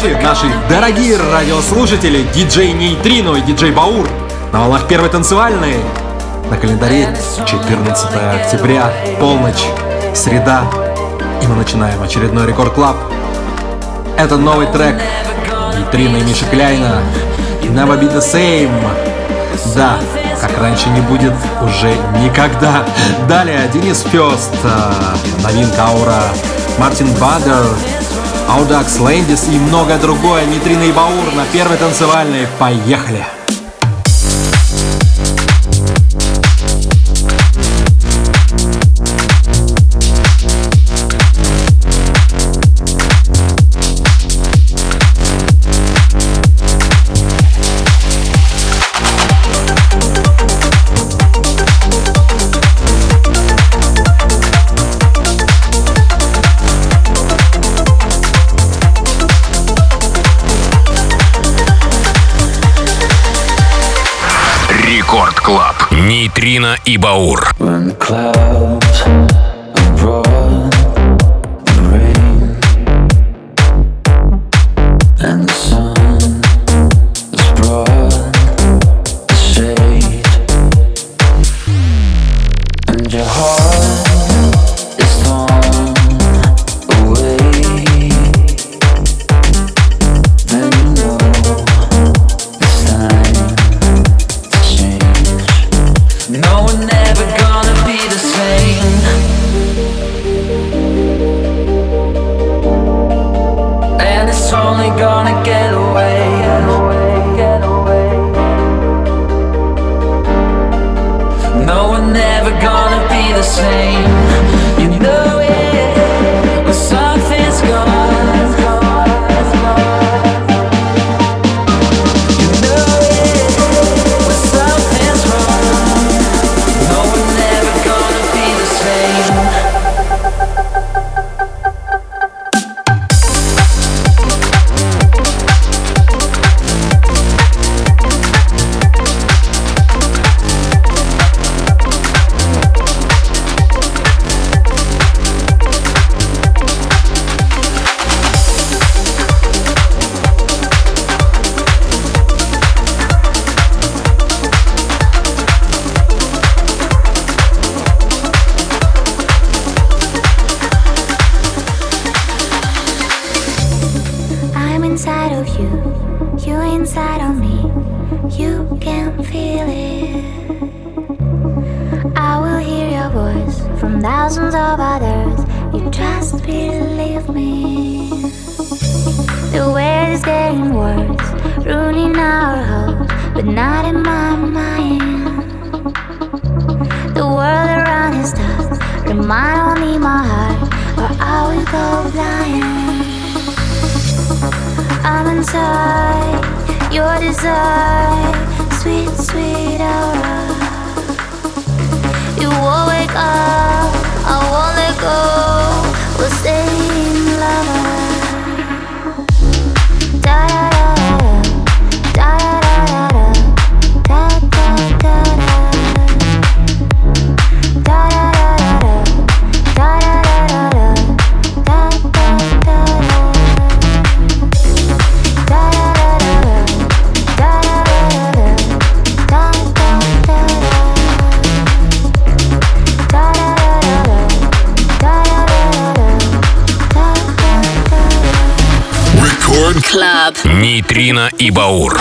Ночи, наши дорогие радиослушатели, диджей Нейтрино и диджей Баур на волнах первой танцевальной. На календаре 14 октября, полночь, среда, и мы начинаем очередной Record Club. Это новый трек Витрина и Миши Кляйна Never Be The Same. Да, как раньше не будет уже никогда. Далее Денис Фест, э, новинка Аура, Мартин Бадер, Аудакс Лэндис и многое другое. Нитрина и Баур на первой танцевальной. Поехали! Нейтрино и Баур. When clouds mine, I'll need my heart, or I will go blind. I'm inside your desire, sweet, sweet aura. You won't wake up, I won't let go. Нейтрино и Баур.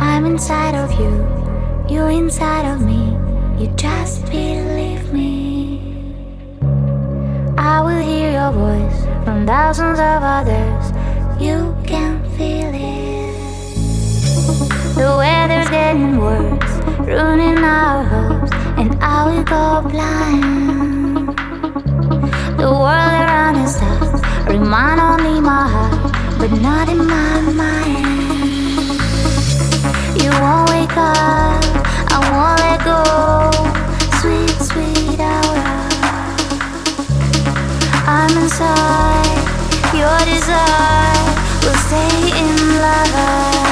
I'm inside of you, you inside of me, you just believe me. I will hear your voice from thousands of others, you can feel it. The weather's getting worse, ruining our hopes, and I will go blind. The world around us. Dies. Bring mine in my heart, but not in my mind. You won't wake up, I won't let go. Sweet, sweet aura. I'm inside, your desire will stay in love.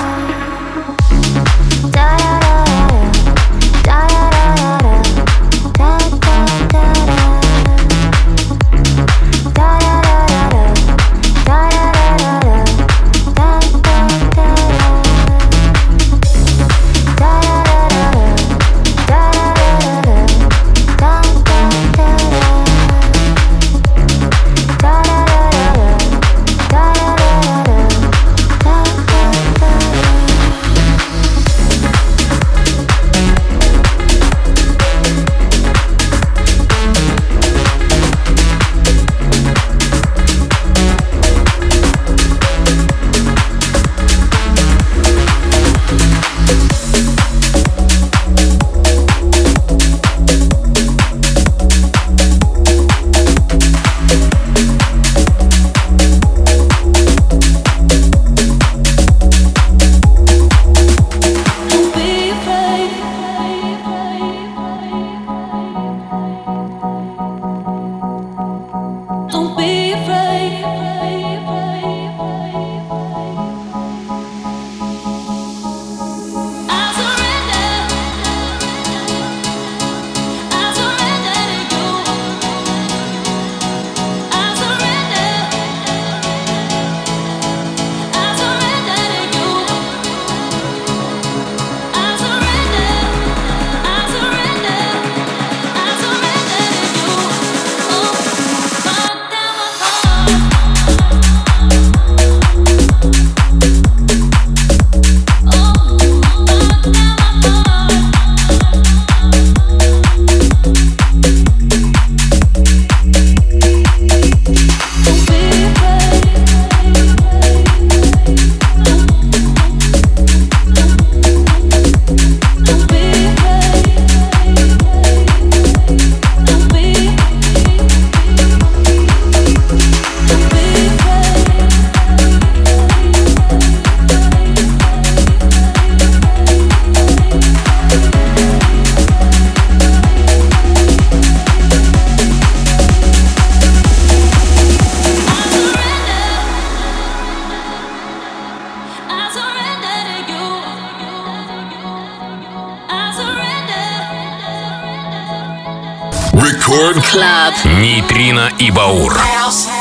Club. Нейтрино и Баур. House.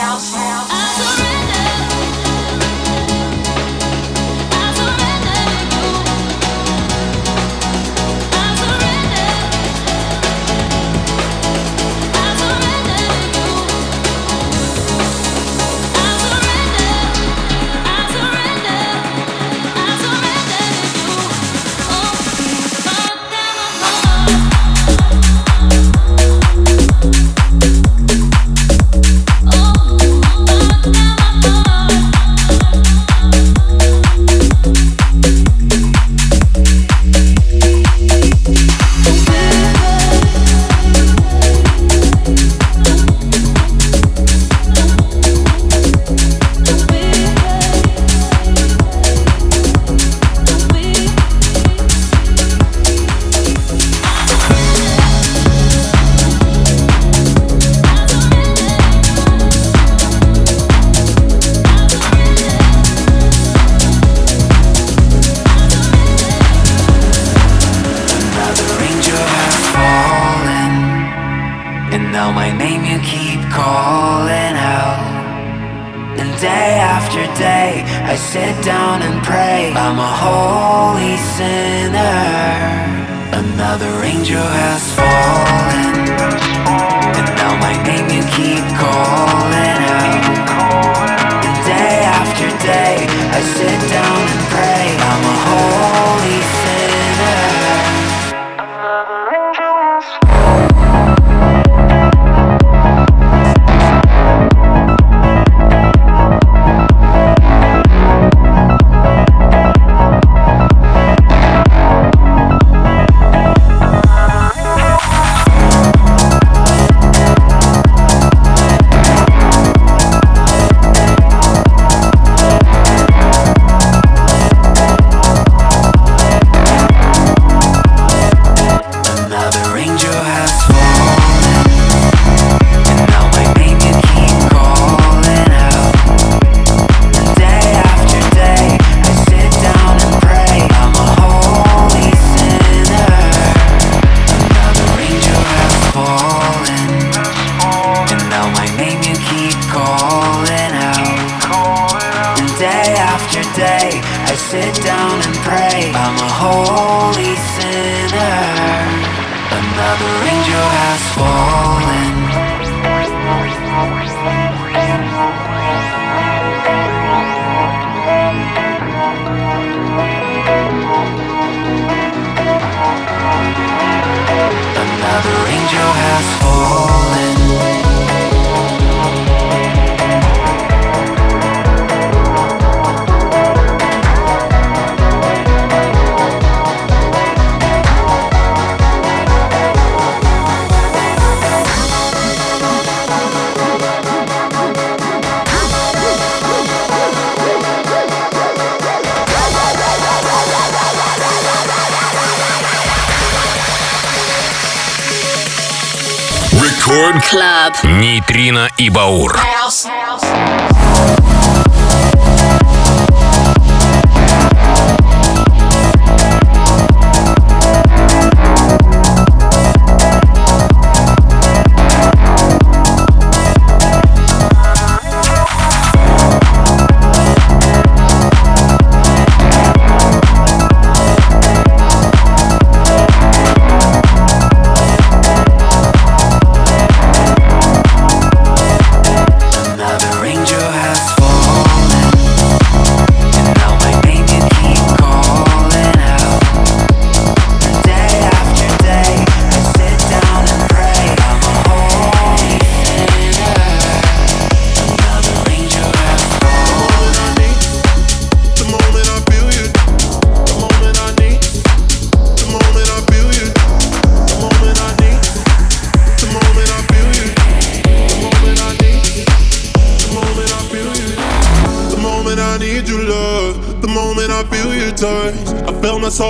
Рекорд. Клаб. Нейтрино и Баур. House. House.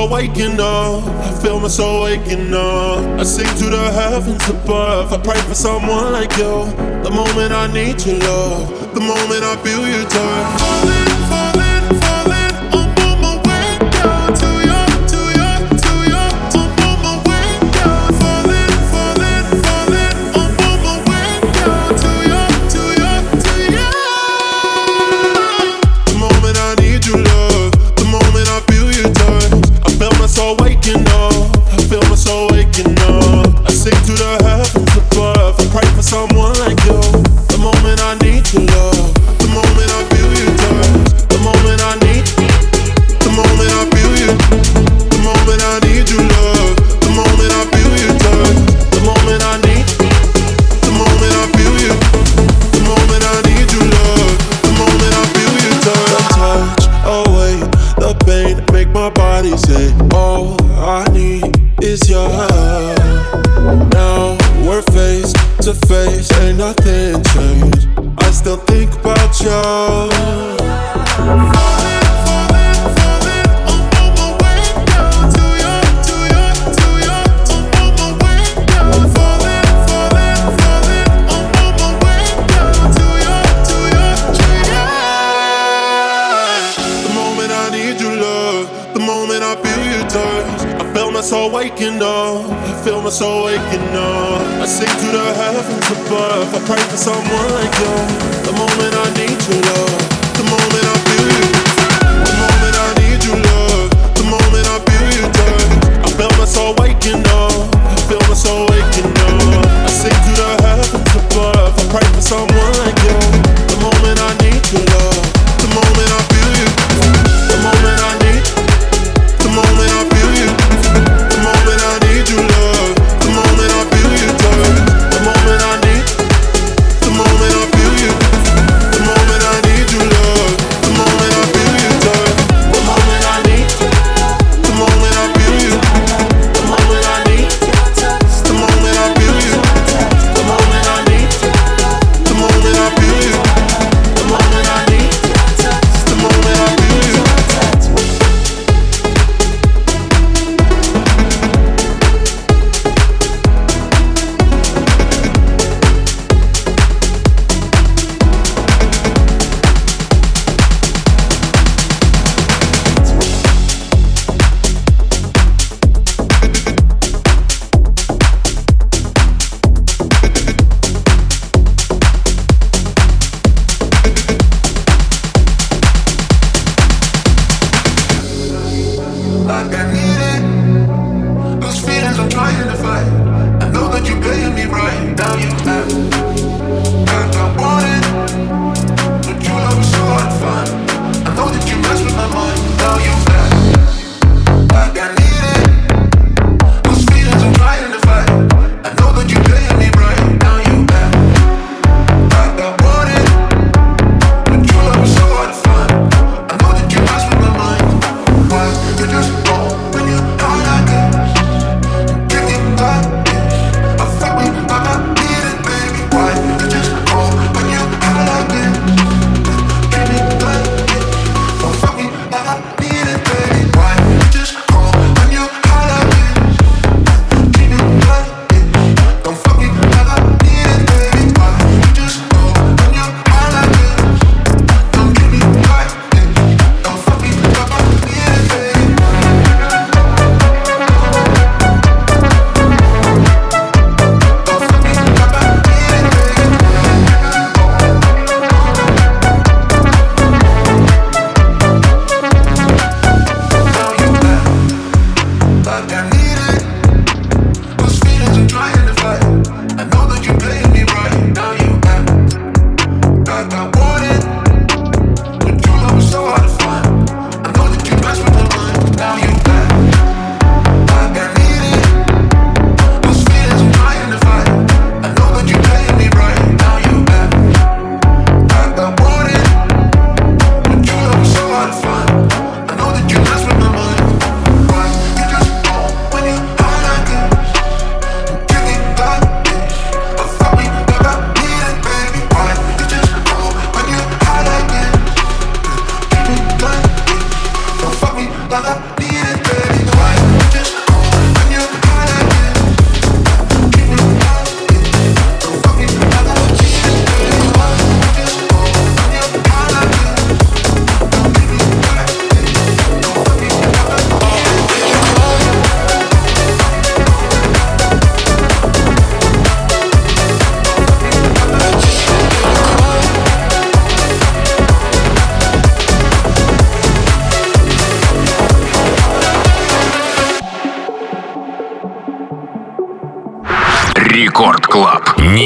waking up. I feel my soul waking up. I sing to the heavens above. I pray for someone like you. The moment I need your love, the moment I feel your touch. Falling, falling.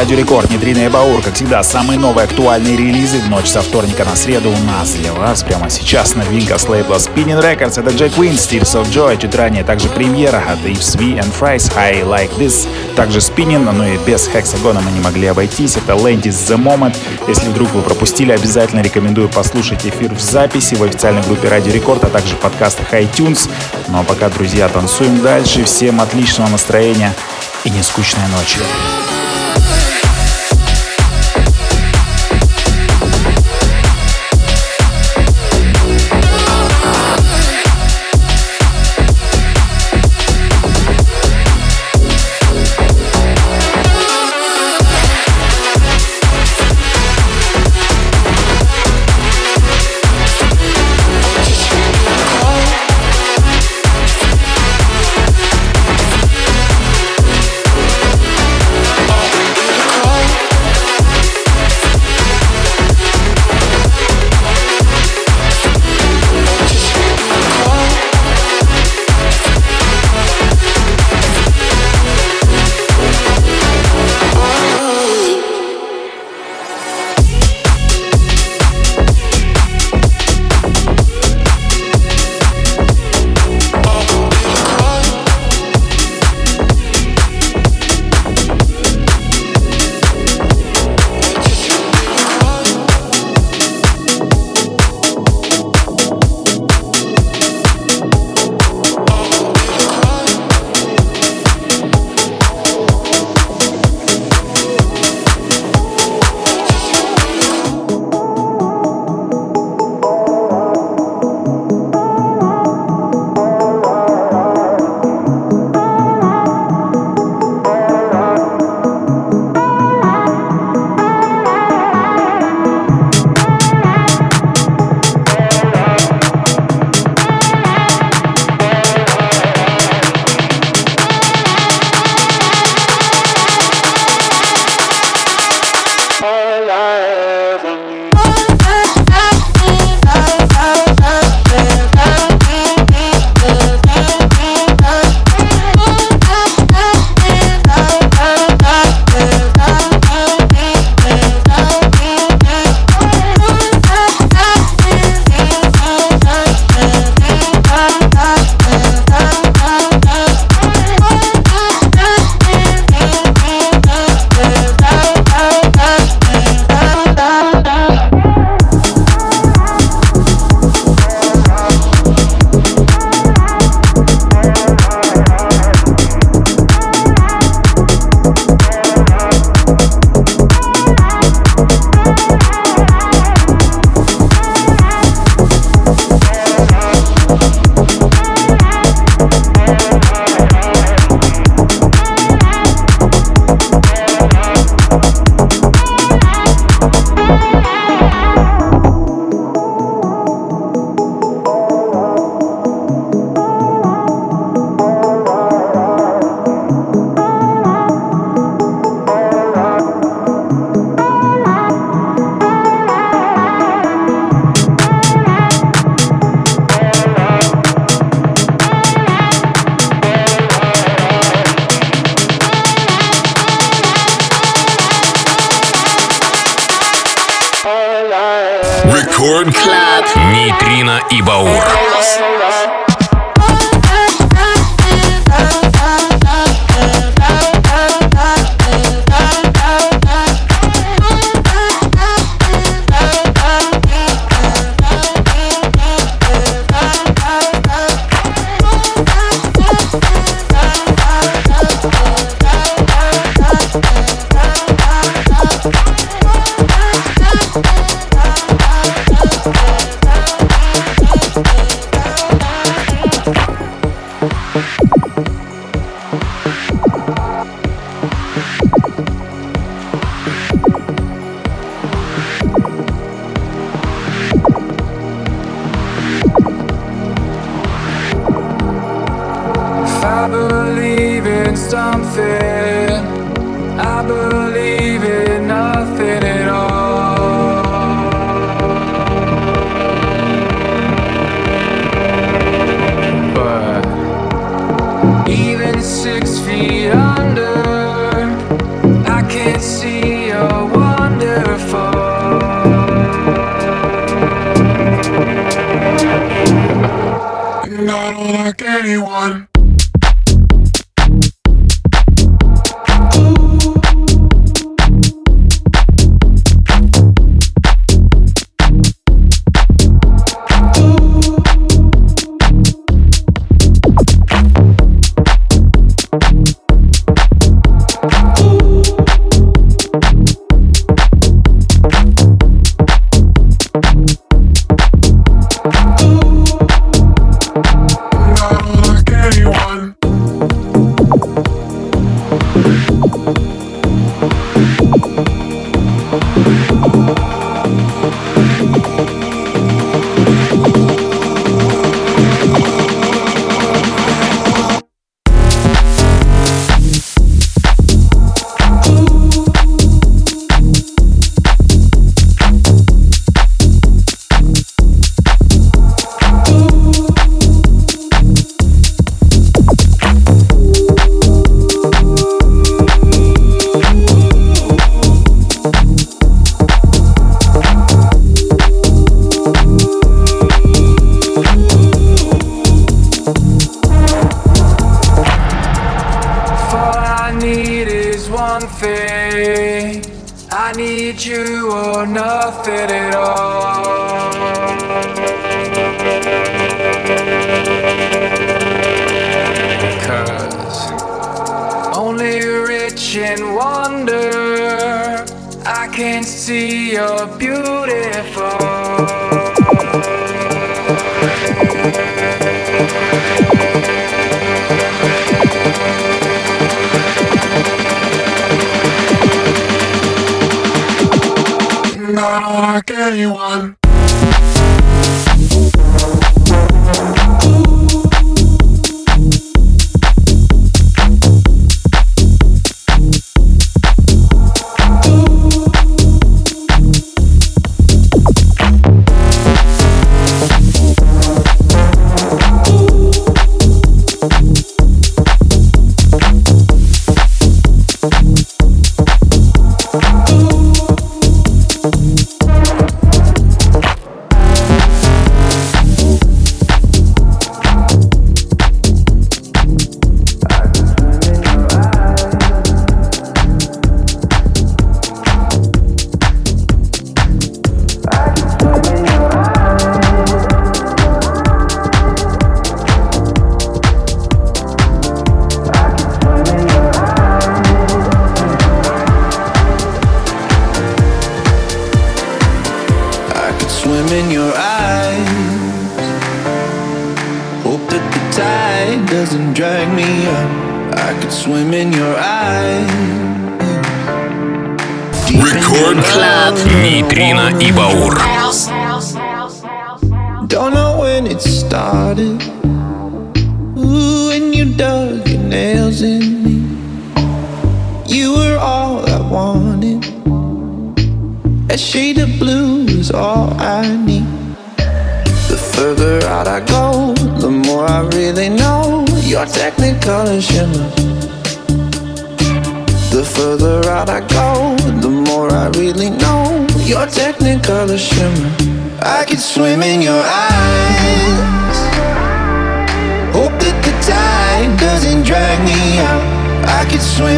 Радио Рекорд, Нитрина и Баур. Как всегда, самые новые актуальные релизы в ночь со вторника на среду у нас для вас. Прямо сейчас новинка с лейбла Spinning Records. Это Джек Queen, Tears of Joy. Чуть ранее также премьера от Yves V and Fries, I Like This. Также Spinning, но и без Хексагона мы не могли обойтись. Это Landis The Moment. Если вдруг вы пропустили, обязательно рекомендую послушать эфир в записи в официальной группе Радио Рекорд, а также в подкастах iTunes. Ну а пока, друзья, танцуем дальше. Всем отличного настроения и нескучной ночи. Like anyone. not like anyone.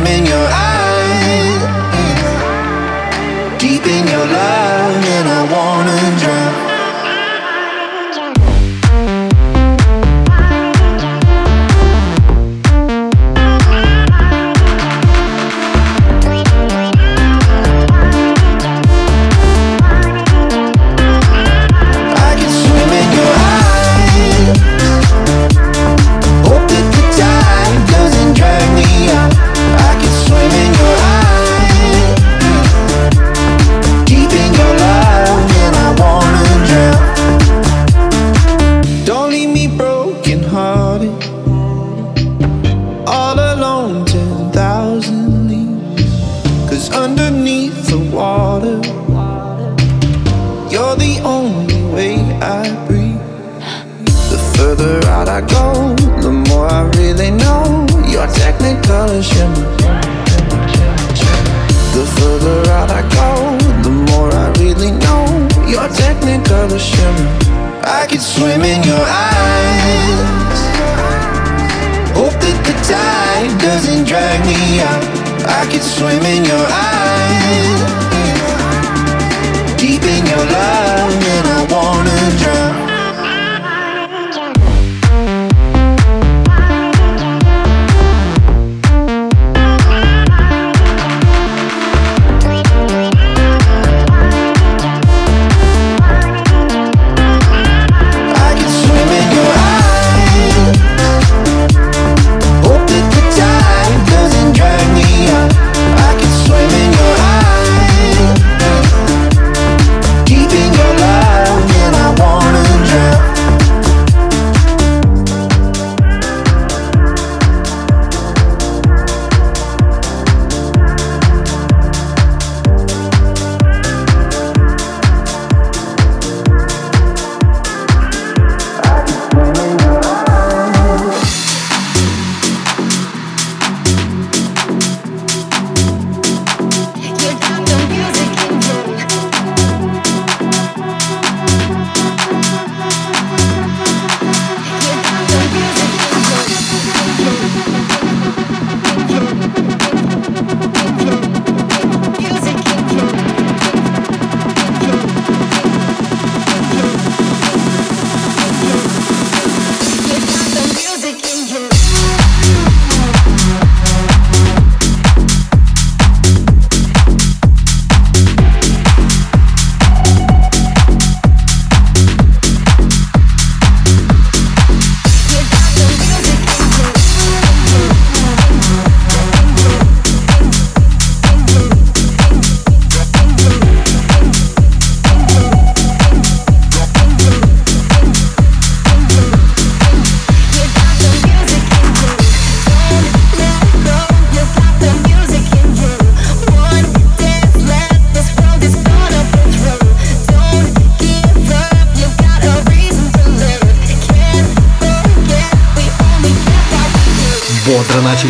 in your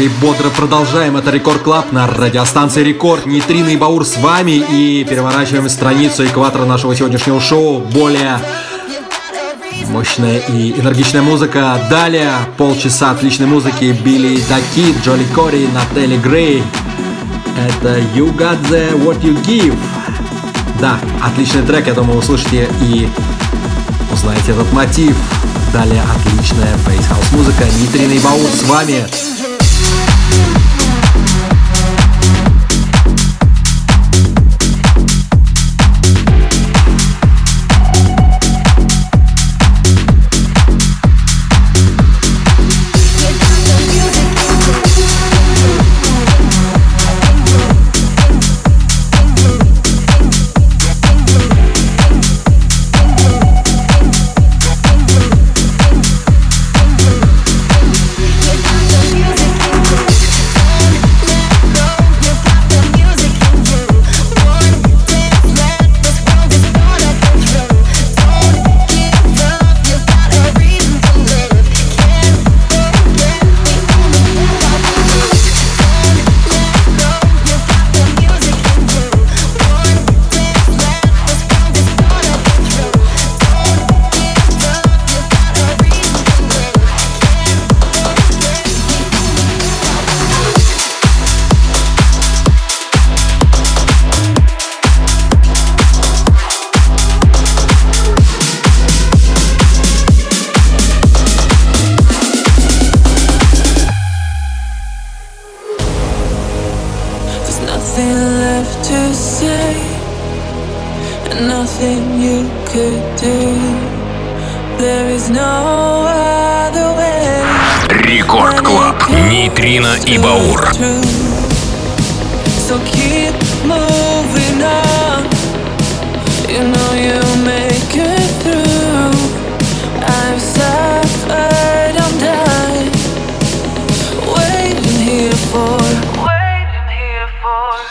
и бодро продолжаем. Это Record Club на радиостанции Рекорд. Nejtrino & Baur с вами и переворачиваем страницу экватора нашего сегодняшнего шоу. Более мощная и энергичная музыка. Далее полчаса отличной музыки. Билли Даки, Джоли Кори, Натали Грей. Это You Got The What You Give. Да, отличный трек, я думаю, услышите и узнаете этот мотив. Далее отличная бейс-хаус музыка. и Баур с вами.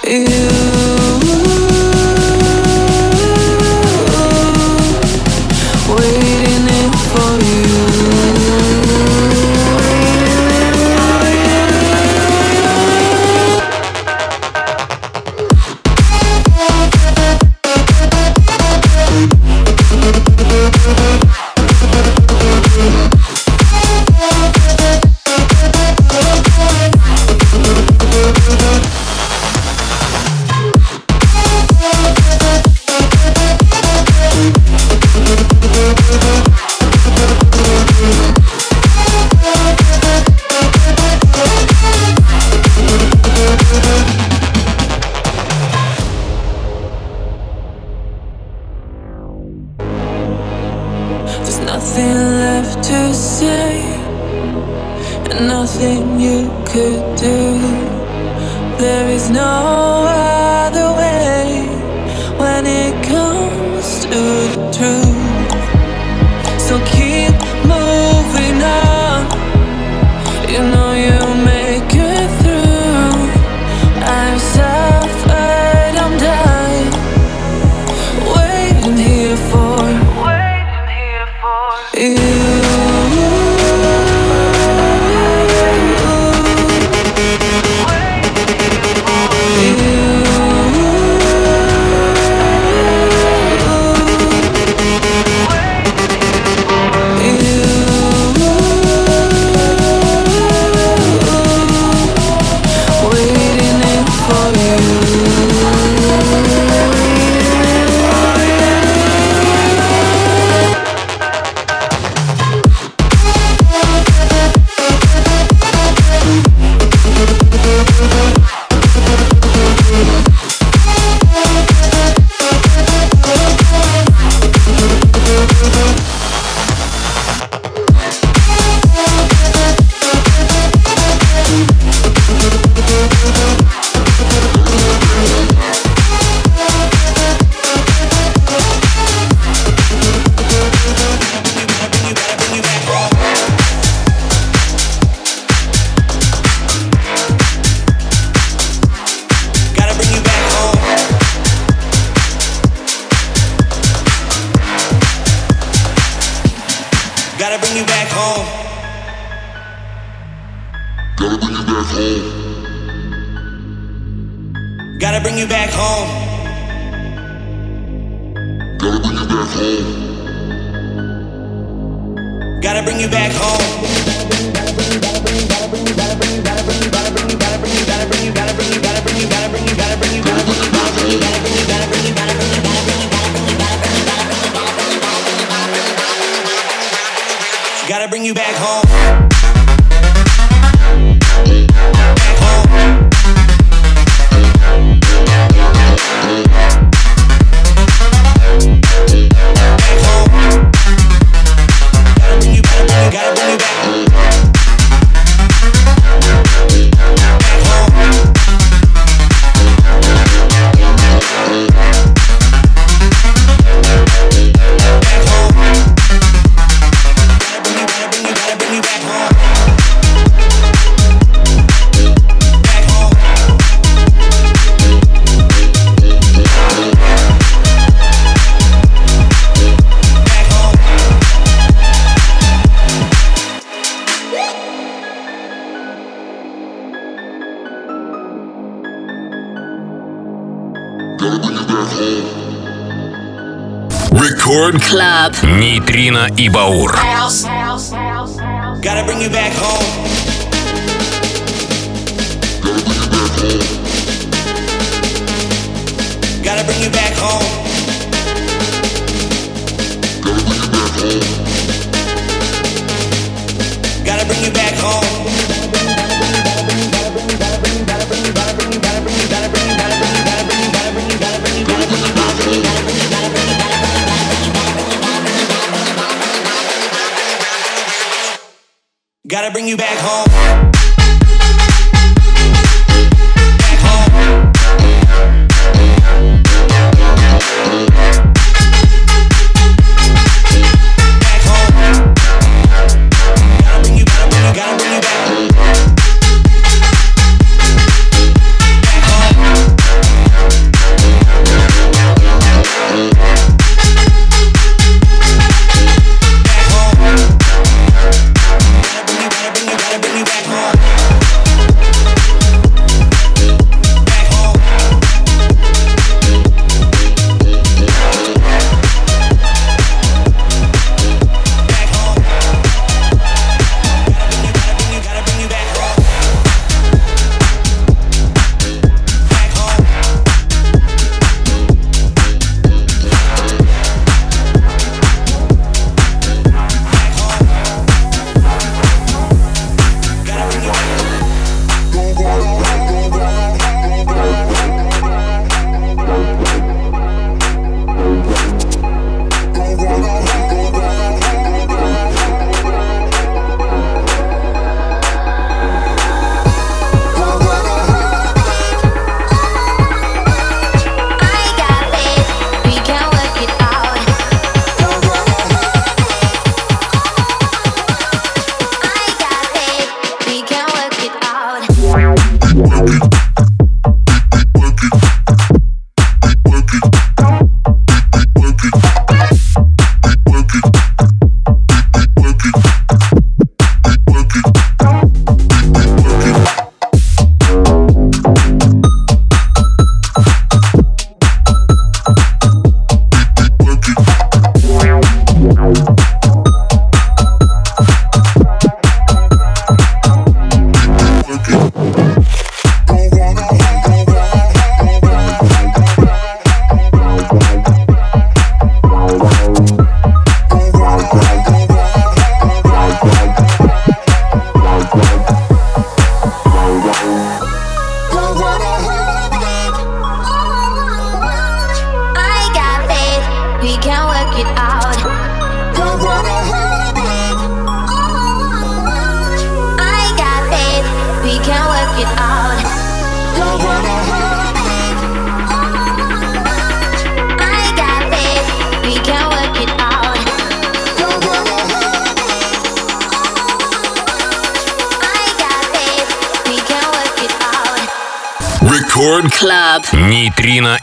you. Рекорд. Клаб. Нейтрино и Баур. Gotta bring you back home. Gotta bring you back home.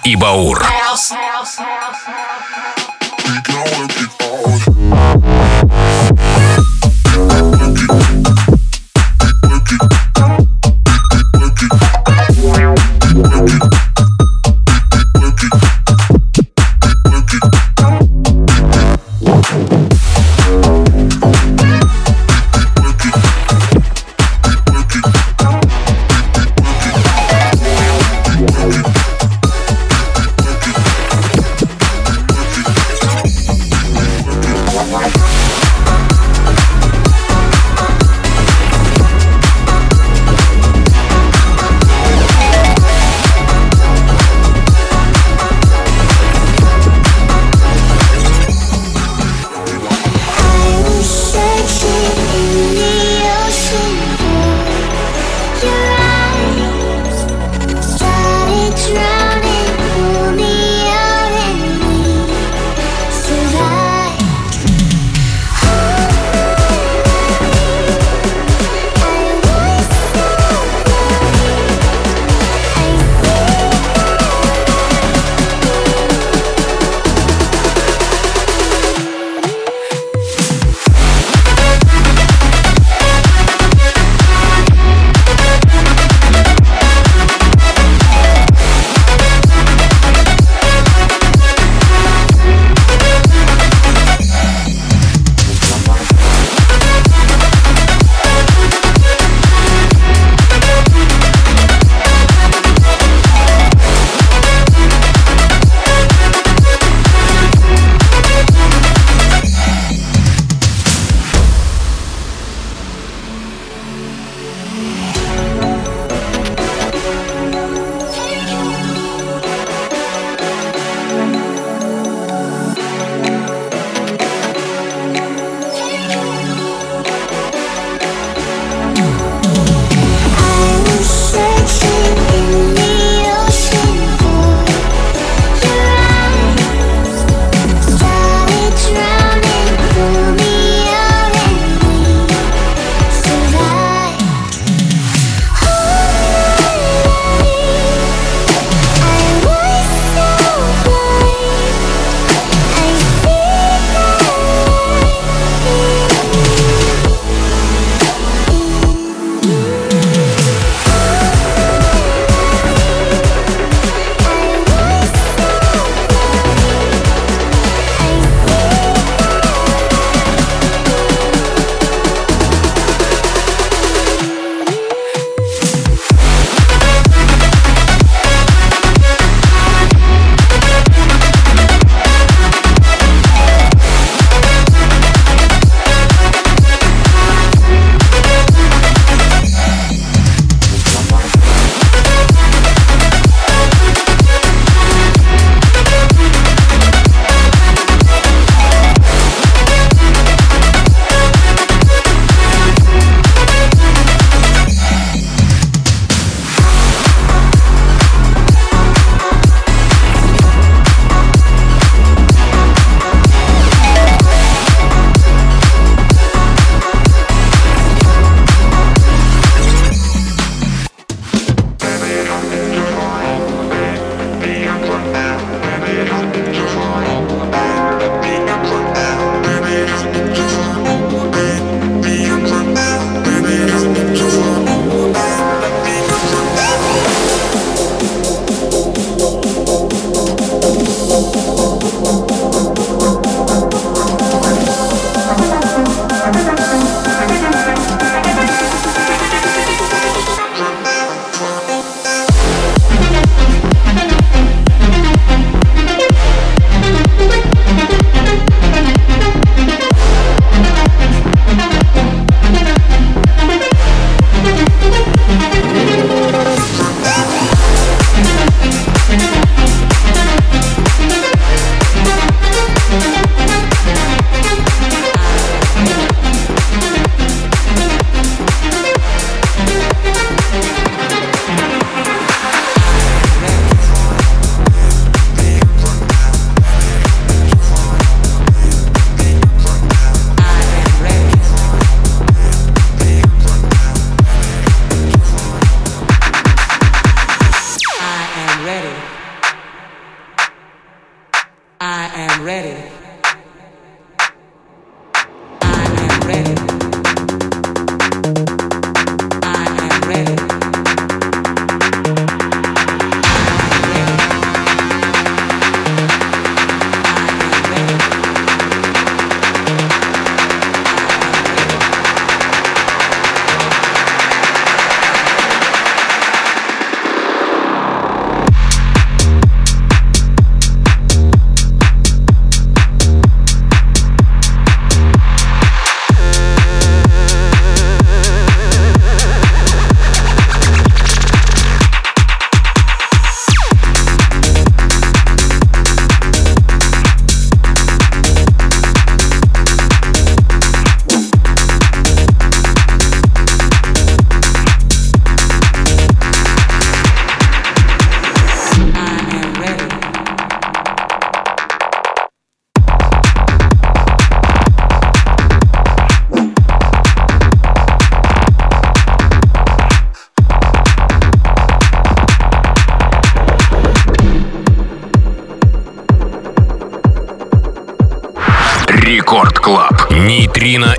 Нейтрино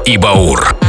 и Баур.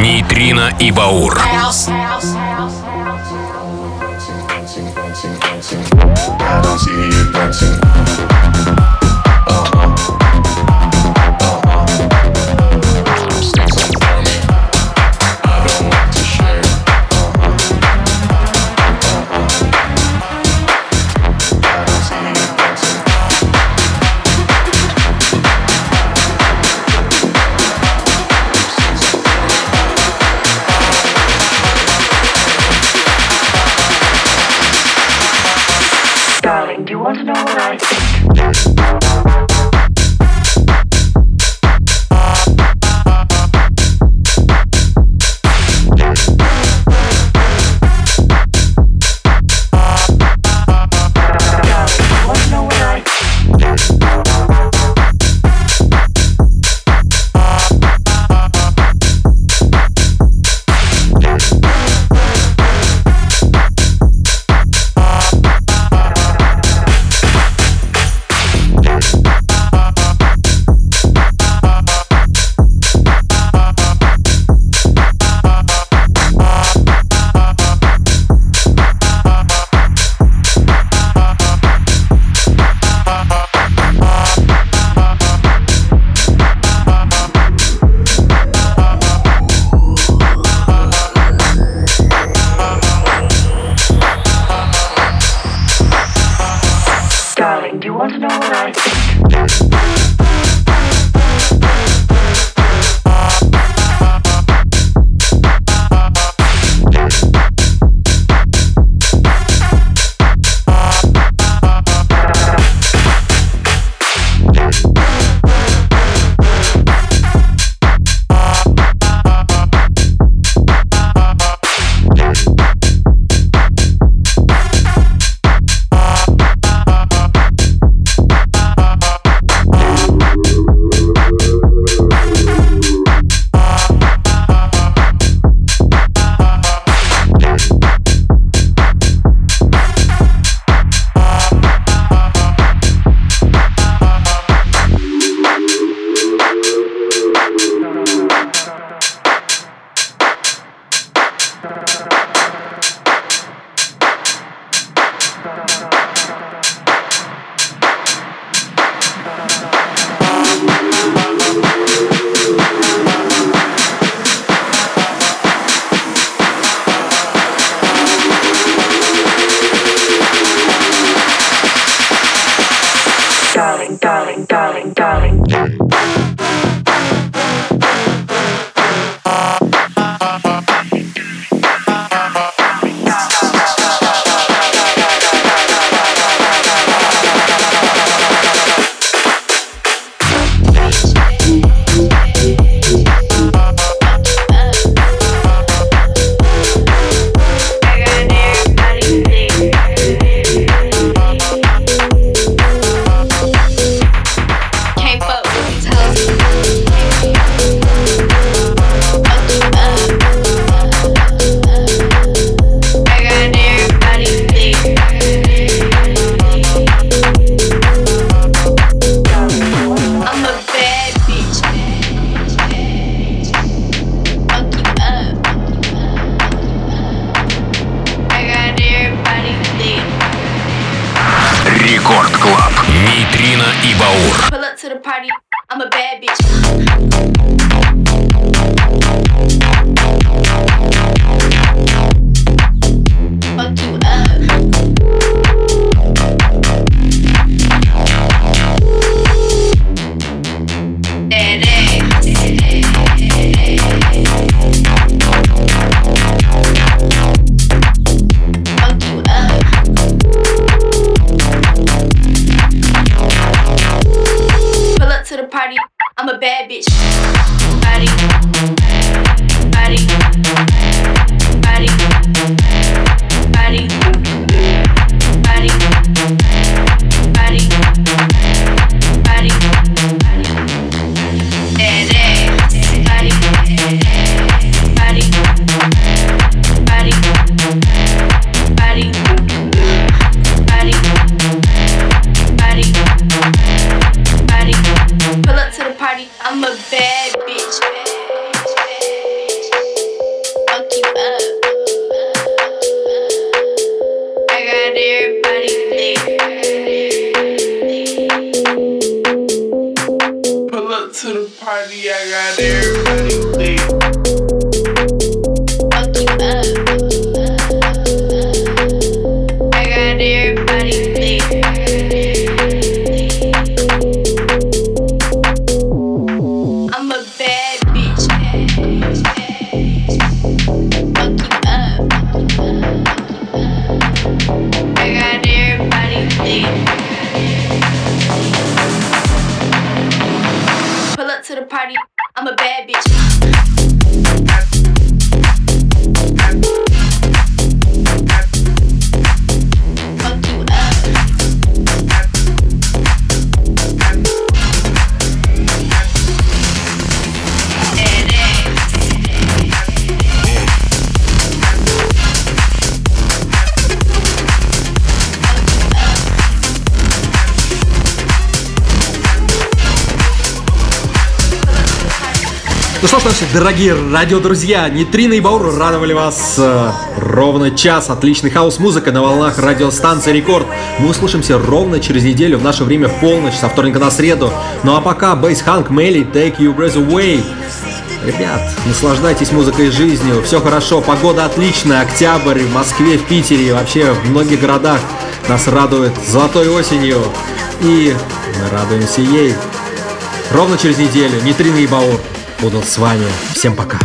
Нейтрино и Баур. I don't see you dancing. Нейтрино и Баур. Что ж, дорогие радиодрузья, Nejtrino и Baur радовали вас э, ровно час. Отличный house-музыка на волнах радиостанции Рекорд. Мы услышимся ровно через неделю в наше время в полночь, со вторника на среду. Ну а пока Бейс Ханк Мелли, Take Your Breath Away. Ребят, наслаждайтесь музыкой и жизнью. Все хорошо, погода отличная. Октябрь в Москве, в Питере и вообще в многих городах нас радует золотой осенью. И мы радуемся ей. Ровно через неделю Нитрина и Баур будут с вами. Всем пока.